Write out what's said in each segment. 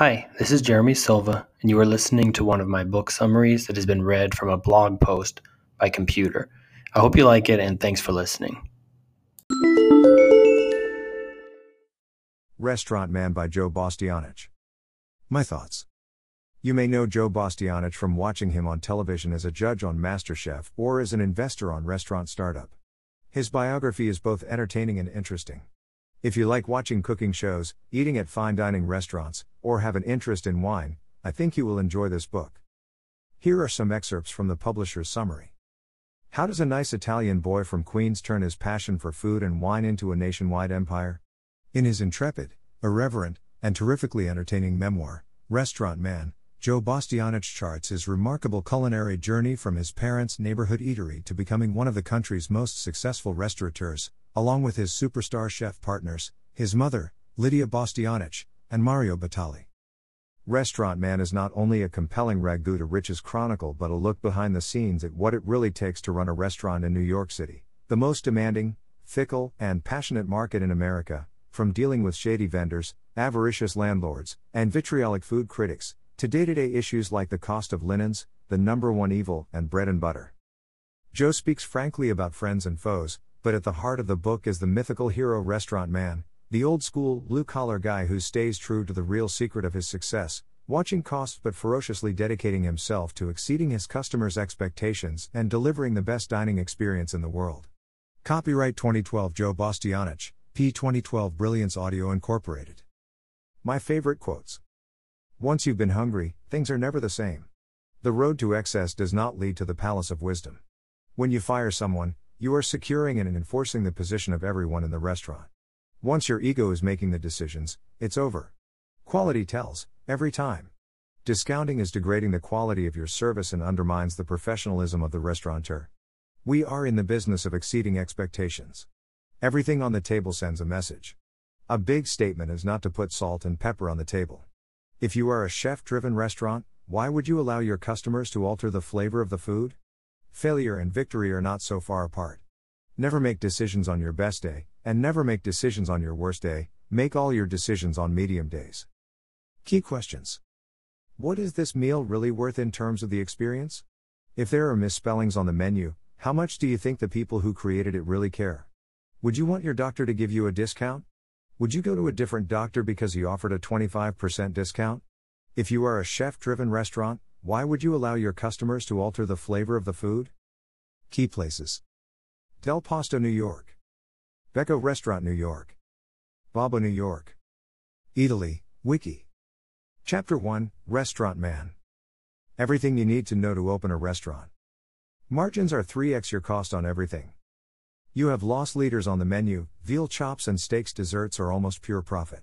Hi, this is Jeremy Silva, and you are listening to one of my book summaries that has been read from a blog post by computer. I hope you like it, and thanks for listening. Restaurant Man by Joe Bastianich. My thoughts. You may know Joe Bastianich from watching him on television as a judge on MasterChef or as an investor on Restaurant Startup. His biography is both entertaining and interesting. If you like watching cooking shows, eating at fine dining restaurants, or have an interest in wine, I think you will enjoy this book. Here are some excerpts from the publisher's summary. How does a nice Italian boy from Queens turn his passion for food and wine into a nationwide empire? In his intrepid, irreverent, and terrifically entertaining memoir, Restaurant Man, Joe Bastianich charts his remarkable culinary journey from his parents' neighborhood eatery to becoming one of the country's most successful restaurateurs, along with his superstar chef partners, his mother, Lydia Bastianich, and Mario Batali. Restaurant Man is not only a compelling ragu to riches chronicle but a look behind the scenes at what it really takes to run a restaurant in New York City, the most demanding, fickle, and passionate market in America, from dealing with shady vendors, avaricious landlords, and vitriolic food critics, to day to day issues like the cost of linens, the number one evil, and bread and butter. Joe speaks frankly about friends and foes, but at the heart of the book is the mythical hero restaurant man, the old school, blue collar guy who stays true to the real secret of his success, watching costs but ferociously dedicating himself to exceeding his customers' expectations and delivering the best dining experience in the world. Copyright 2012 Joe Bastianich, P 2012 Brilliance Audio Incorporated. My favorite quotes. Once you've been hungry, things are never the same. The road to excess does not lead to the palace of wisdom. When you fire someone, you are securing and enforcing the position of everyone in the restaurant. Once your ego is making the decisions, it's over. Quality tells, every time. Discounting is degrading the quality of your service and undermines the professionalism of the restaurateur. We are in the business of exceeding expectations. Everything on the table sends a message. A big statement is not to put salt and pepper on the table. If you are a chef driven restaurant, why would you allow your customers to alter the flavor of the food? Failure and victory are not so far apart. Never make decisions on your best day, and never make decisions on your worst day, make all your decisions on medium days. Key questions What is this meal really worth in terms of the experience? If there are misspellings on the menu, how much do you think the people who created it really care? Would you want your doctor to give you a discount? Would you go to a different doctor because he offered a 25% discount? If you are a chef driven restaurant, why would you allow your customers to alter the flavor of the food? Key places Del Posto, New York. Becco Restaurant, New York. Babbo, New York. Eataly, Wiki. Chapter 1 Restaurant Man. Everything you need to know to open a restaurant. Margins are 3x your cost on everything. You have loss leaders on the menu, veal chops and steaks desserts are almost pure profit.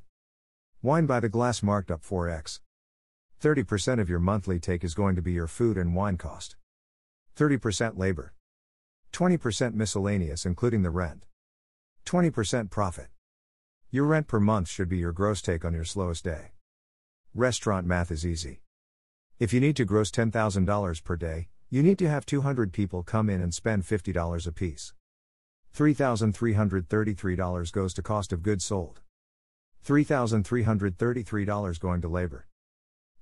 Wine by the glass marked up 4x. 30% of your monthly take is going to be your food and wine cost. 30% labor. 20% miscellaneous including the rent. 20% profit. Your rent per month should be your gross take on your slowest day. Restaurant math is easy. If you need to gross $10,000 per day, you need to have 200 people come in and spend $50 apiece. $3,333 goes to cost of goods sold. $3,333 going to labor.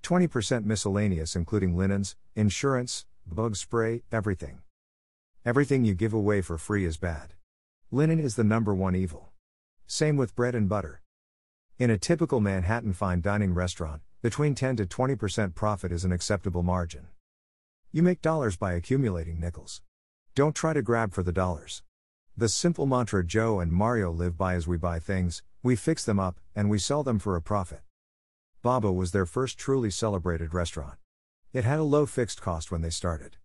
20% miscellaneous, including linens, insurance, bug spray, everything. Everything you give away for free is bad. Linen is the number one evil. Same with bread and butter. In a typical Manhattan fine dining restaurant, between 10 to 20% profit is an acceptable margin. You make dollars by accumulating nickels. Don't try to grab for the dollars. The simple mantra Joe and Mario live by is we buy things, we fix them up, and we sell them for a profit. Babbo was their first truly celebrated restaurant. It had a low fixed cost when they started.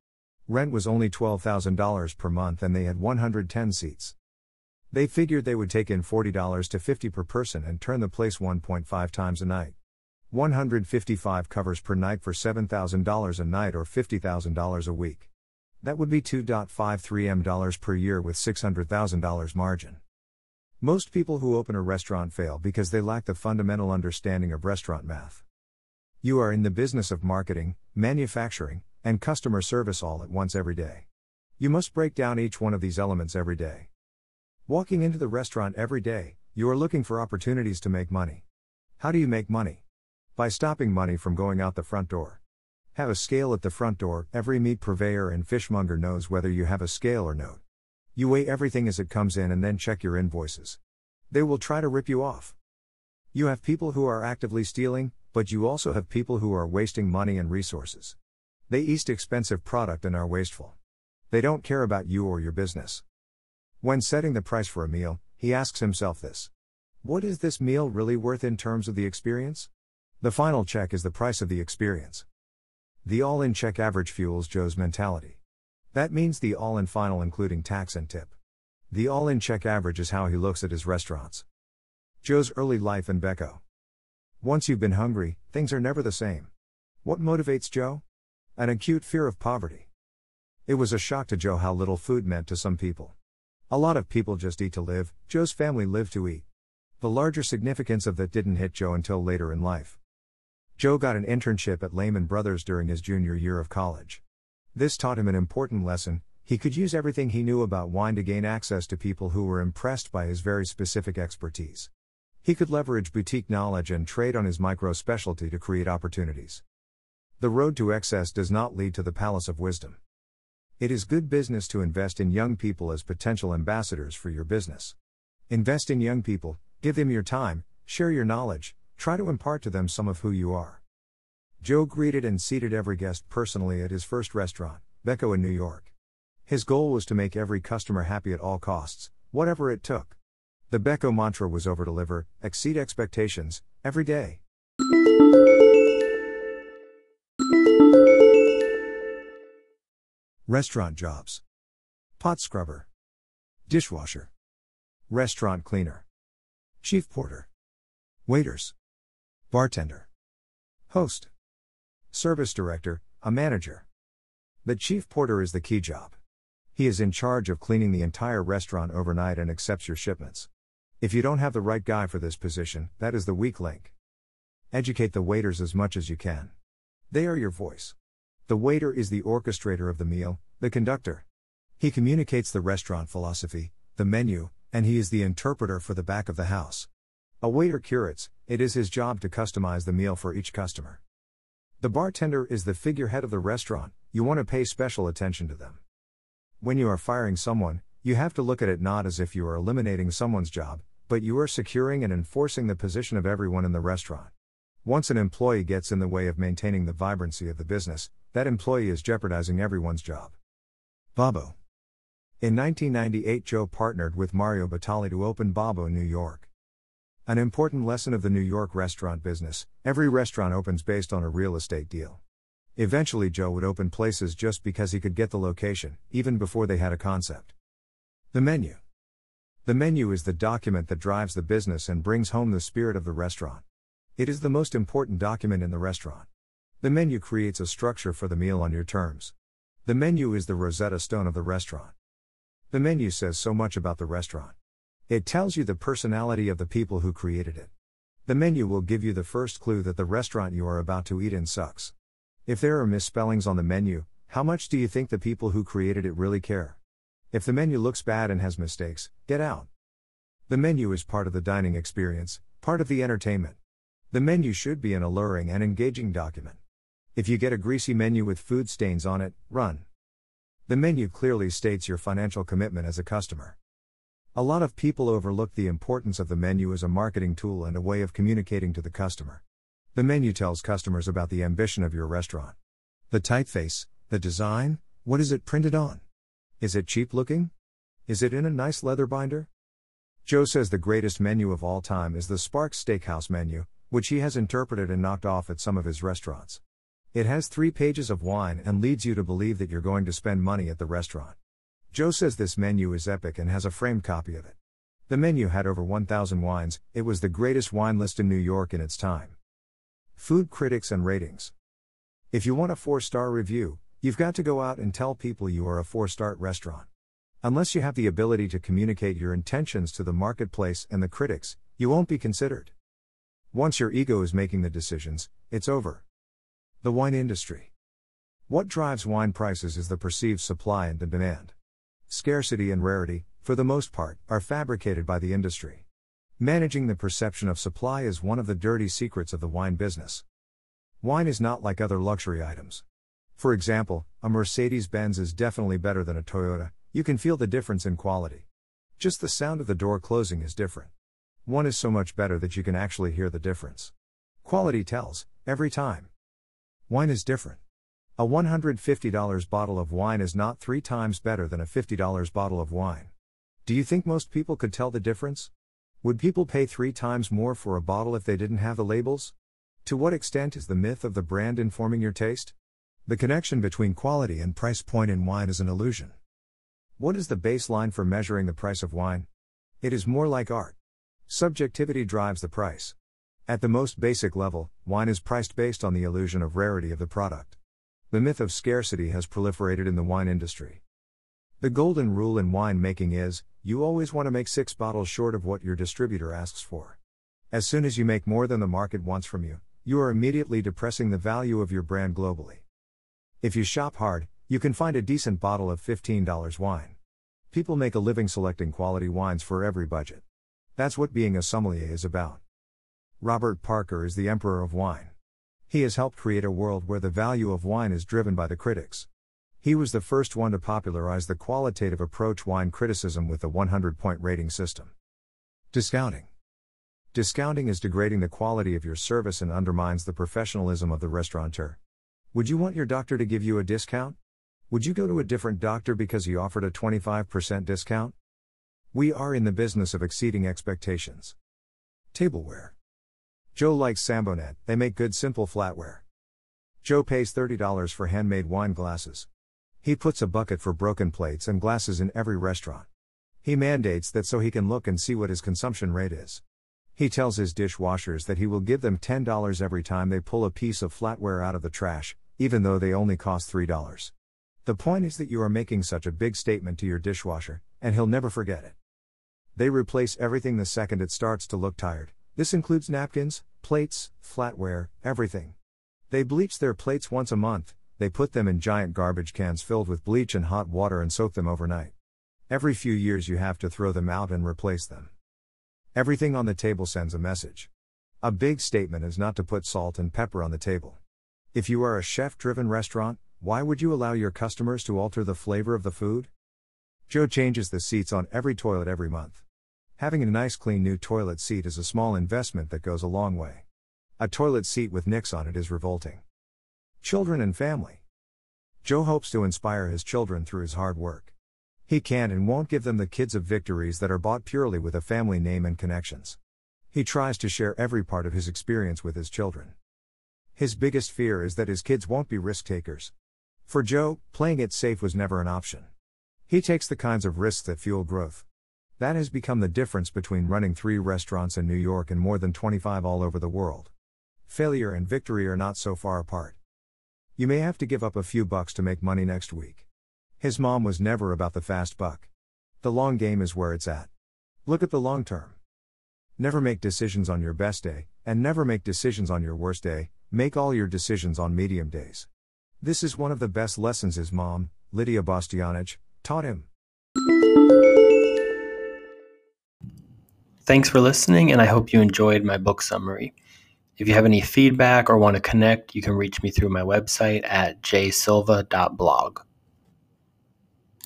Rent was only $12,000 per month and they had 110 seats. They figured they would take in $40 to 50 per person and turn the place 1.5 times a night. 155 covers per night for $7,000 a night or $50,000 a week. That would be 2.53 M dollars per year with $600,000 margin. Most people who open a restaurant fail because they lack the fundamental understanding of restaurant math. You are in the business of marketing, manufacturing, and customer service all at once every day. You must break down each one of these elements every day. Walking into the restaurant every day, you are looking for opportunities to make money. How do you make money? By stopping money from going out the front door. Have a scale at the front door, every meat purveyor and fishmonger knows whether you have a scale or not. You weigh everything as it comes in and then check your invoices. They will try to rip you off. You have people who are actively stealing, but you also have people who are wasting money and resources. They eat expensive product and are wasteful. They don't care about you or your business. When setting the price for a meal, he asks himself this What is this meal really worth in terms of the experience? The final check is the price of the experience. The all in check average fuels Joe's mentality. That means the all in final including tax and tip. The all in check average is how he looks at his restaurants. Joe's early life in Becco. Once you've been hungry, things are never the same. What motivates Joe? An acute fear of poverty. It was a shock to Joe how little food meant to some people. A lot of people just eat to live, Joe's family lived to eat. The larger significance of that didn't hit Joe until later in life. Joe got an internship at Lehman Brothers during his junior year of college. This taught him an important lesson he could use everything he knew about wine to gain access to people who were impressed by his very specific expertise. He could leverage boutique knowledge and trade on his micro specialty to create opportunities. The road to excess does not lead to the palace of wisdom. It is good business to invest in young people as potential ambassadors for your business. Invest in young people, give them your time, share your knowledge, try to impart to them some of who you are. Joe greeted and seated every guest personally at his first restaurant, Becco in New York. His goal was to make every customer happy at all costs, whatever it took. The Becco mantra was over deliver, exceed expectations, every day. Restaurant jobs. Pot scrubber. Dishwasher. Restaurant cleaner. Chief porter. Waiters. Bartender. Host. Service director, a manager. The chief porter is the key job. He is in charge of cleaning the entire restaurant overnight and accepts your shipments. If you don't have the right guy for this position, that is the weak link. Educate the waiters as much as you can. They are your voice. The waiter is the orchestrator of the meal, the conductor. He communicates the restaurant philosophy, the menu, and he is the interpreter for the back of the house. A waiter curates, it is his job to customize the meal for each customer. The bartender is the figurehead of the restaurant, you want to pay special attention to them. When you are firing someone, you have to look at it not as if you are eliminating someone's job, but you are securing and enforcing the position of everyone in the restaurant. Once an employee gets in the way of maintaining the vibrancy of the business, that employee is jeopardizing everyone's job. Babbo. In 1998, Joe partnered with Mario Batali to open Babbo New York. An important lesson of the New York restaurant business every restaurant opens based on a real estate deal. Eventually, Joe would open places just because he could get the location, even before they had a concept. The menu. The menu is the document that drives the business and brings home the spirit of the restaurant. It is the most important document in the restaurant. The menu creates a structure for the meal on your terms. The menu is the Rosetta Stone of the restaurant. The menu says so much about the restaurant. It tells you the personality of the people who created it. The menu will give you the first clue that the restaurant you are about to eat in sucks. If there are misspellings on the menu, how much do you think the people who created it really care? If the menu looks bad and has mistakes, get out. The menu is part of the dining experience, part of the entertainment. The menu should be an alluring and engaging document. If you get a greasy menu with food stains on it, run. The menu clearly states your financial commitment as a customer. A lot of people overlook the importance of the menu as a marketing tool and a way of communicating to the customer. The menu tells customers about the ambition of your restaurant. The typeface, the design, what is it printed on? Is it cheap looking? Is it in a nice leather binder? Joe says the greatest menu of all time is the Sparks Steakhouse menu, which he has interpreted and knocked off at some of his restaurants. It has three pages of wine and leads you to believe that you're going to spend money at the restaurant. Joe says this menu is epic and has a framed copy of it. The menu had over 1,000 wines, it was the greatest wine list in New York in its time. Food critics and ratings. If you want a four star review, you've got to go out and tell people you are a four star restaurant. Unless you have the ability to communicate your intentions to the marketplace and the critics, you won't be considered. Once your ego is making the decisions, it's over. The wine industry. What drives wine prices is the perceived supply and the demand. Scarcity and rarity, for the most part, are fabricated by the industry. Managing the perception of supply is one of the dirty secrets of the wine business. Wine is not like other luxury items. For example, a Mercedes Benz is definitely better than a Toyota, you can feel the difference in quality. Just the sound of the door closing is different. One is so much better that you can actually hear the difference. Quality tells, every time. Wine is different. A $150 bottle of wine is not three times better than a $50 bottle of wine. Do you think most people could tell the difference? Would people pay three times more for a bottle if they didn't have the labels? To what extent is the myth of the brand informing your taste? The connection between quality and price point in wine is an illusion. What is the baseline for measuring the price of wine? It is more like art. Subjectivity drives the price. At the most basic level, wine is priced based on the illusion of rarity of the product. The myth of scarcity has proliferated in the wine industry. The golden rule in wine making is you always want to make six bottles short of what your distributor asks for. As soon as you make more than the market wants from you, you are immediately depressing the value of your brand globally. If you shop hard, you can find a decent bottle of $15 wine. People make a living selecting quality wines for every budget. That's what being a sommelier is about. Robert Parker is the emperor of wine. He has helped create a world where the value of wine is driven by the critics. He was the first one to popularize the qualitative approach wine criticism with the 100 point rating system. Discounting. Discounting is degrading the quality of your service and undermines the professionalism of the restaurateur. Would you want your doctor to give you a discount? Would you go to a different doctor because he offered a 25% discount? We are in the business of exceeding expectations. Tableware. Joe likes Sambonet, they make good simple flatware. Joe pays $30 for handmade wine glasses. He puts a bucket for broken plates and glasses in every restaurant. He mandates that so he can look and see what his consumption rate is. He tells his dishwashers that he will give them $10 every time they pull a piece of flatware out of the trash, even though they only cost $3. The point is that you are making such a big statement to your dishwasher, and he'll never forget it. They replace everything the second it starts to look tired. This includes napkins, plates, flatware, everything. They bleach their plates once a month, they put them in giant garbage cans filled with bleach and hot water and soak them overnight. Every few years you have to throw them out and replace them. Everything on the table sends a message. A big statement is not to put salt and pepper on the table. If you are a chef driven restaurant, why would you allow your customers to alter the flavor of the food? Joe changes the seats on every toilet every month. Having a nice clean new toilet seat is a small investment that goes a long way. A toilet seat with nicks on it is revolting. Children and family. Joe hopes to inspire his children through his hard work. He can and won't give them the kids of victories that are bought purely with a family name and connections. He tries to share every part of his experience with his children. His biggest fear is that his kids won't be risk takers. For Joe, playing it safe was never an option. He takes the kinds of risks that fuel growth. That has become the difference between running three restaurants in New York and more than 25 all over the world. Failure and victory are not so far apart. You may have to give up a few bucks to make money next week. His mom was never about the fast buck. The long game is where it's at. Look at the long term. Never make decisions on your best day, and never make decisions on your worst day, make all your decisions on medium days. This is one of the best lessons his mom, Lydia Bastianich, taught him. Thanks for listening, and I hope you enjoyed my book summary. If you have any feedback or want to connect, you can reach me through my website at jsilva.blog.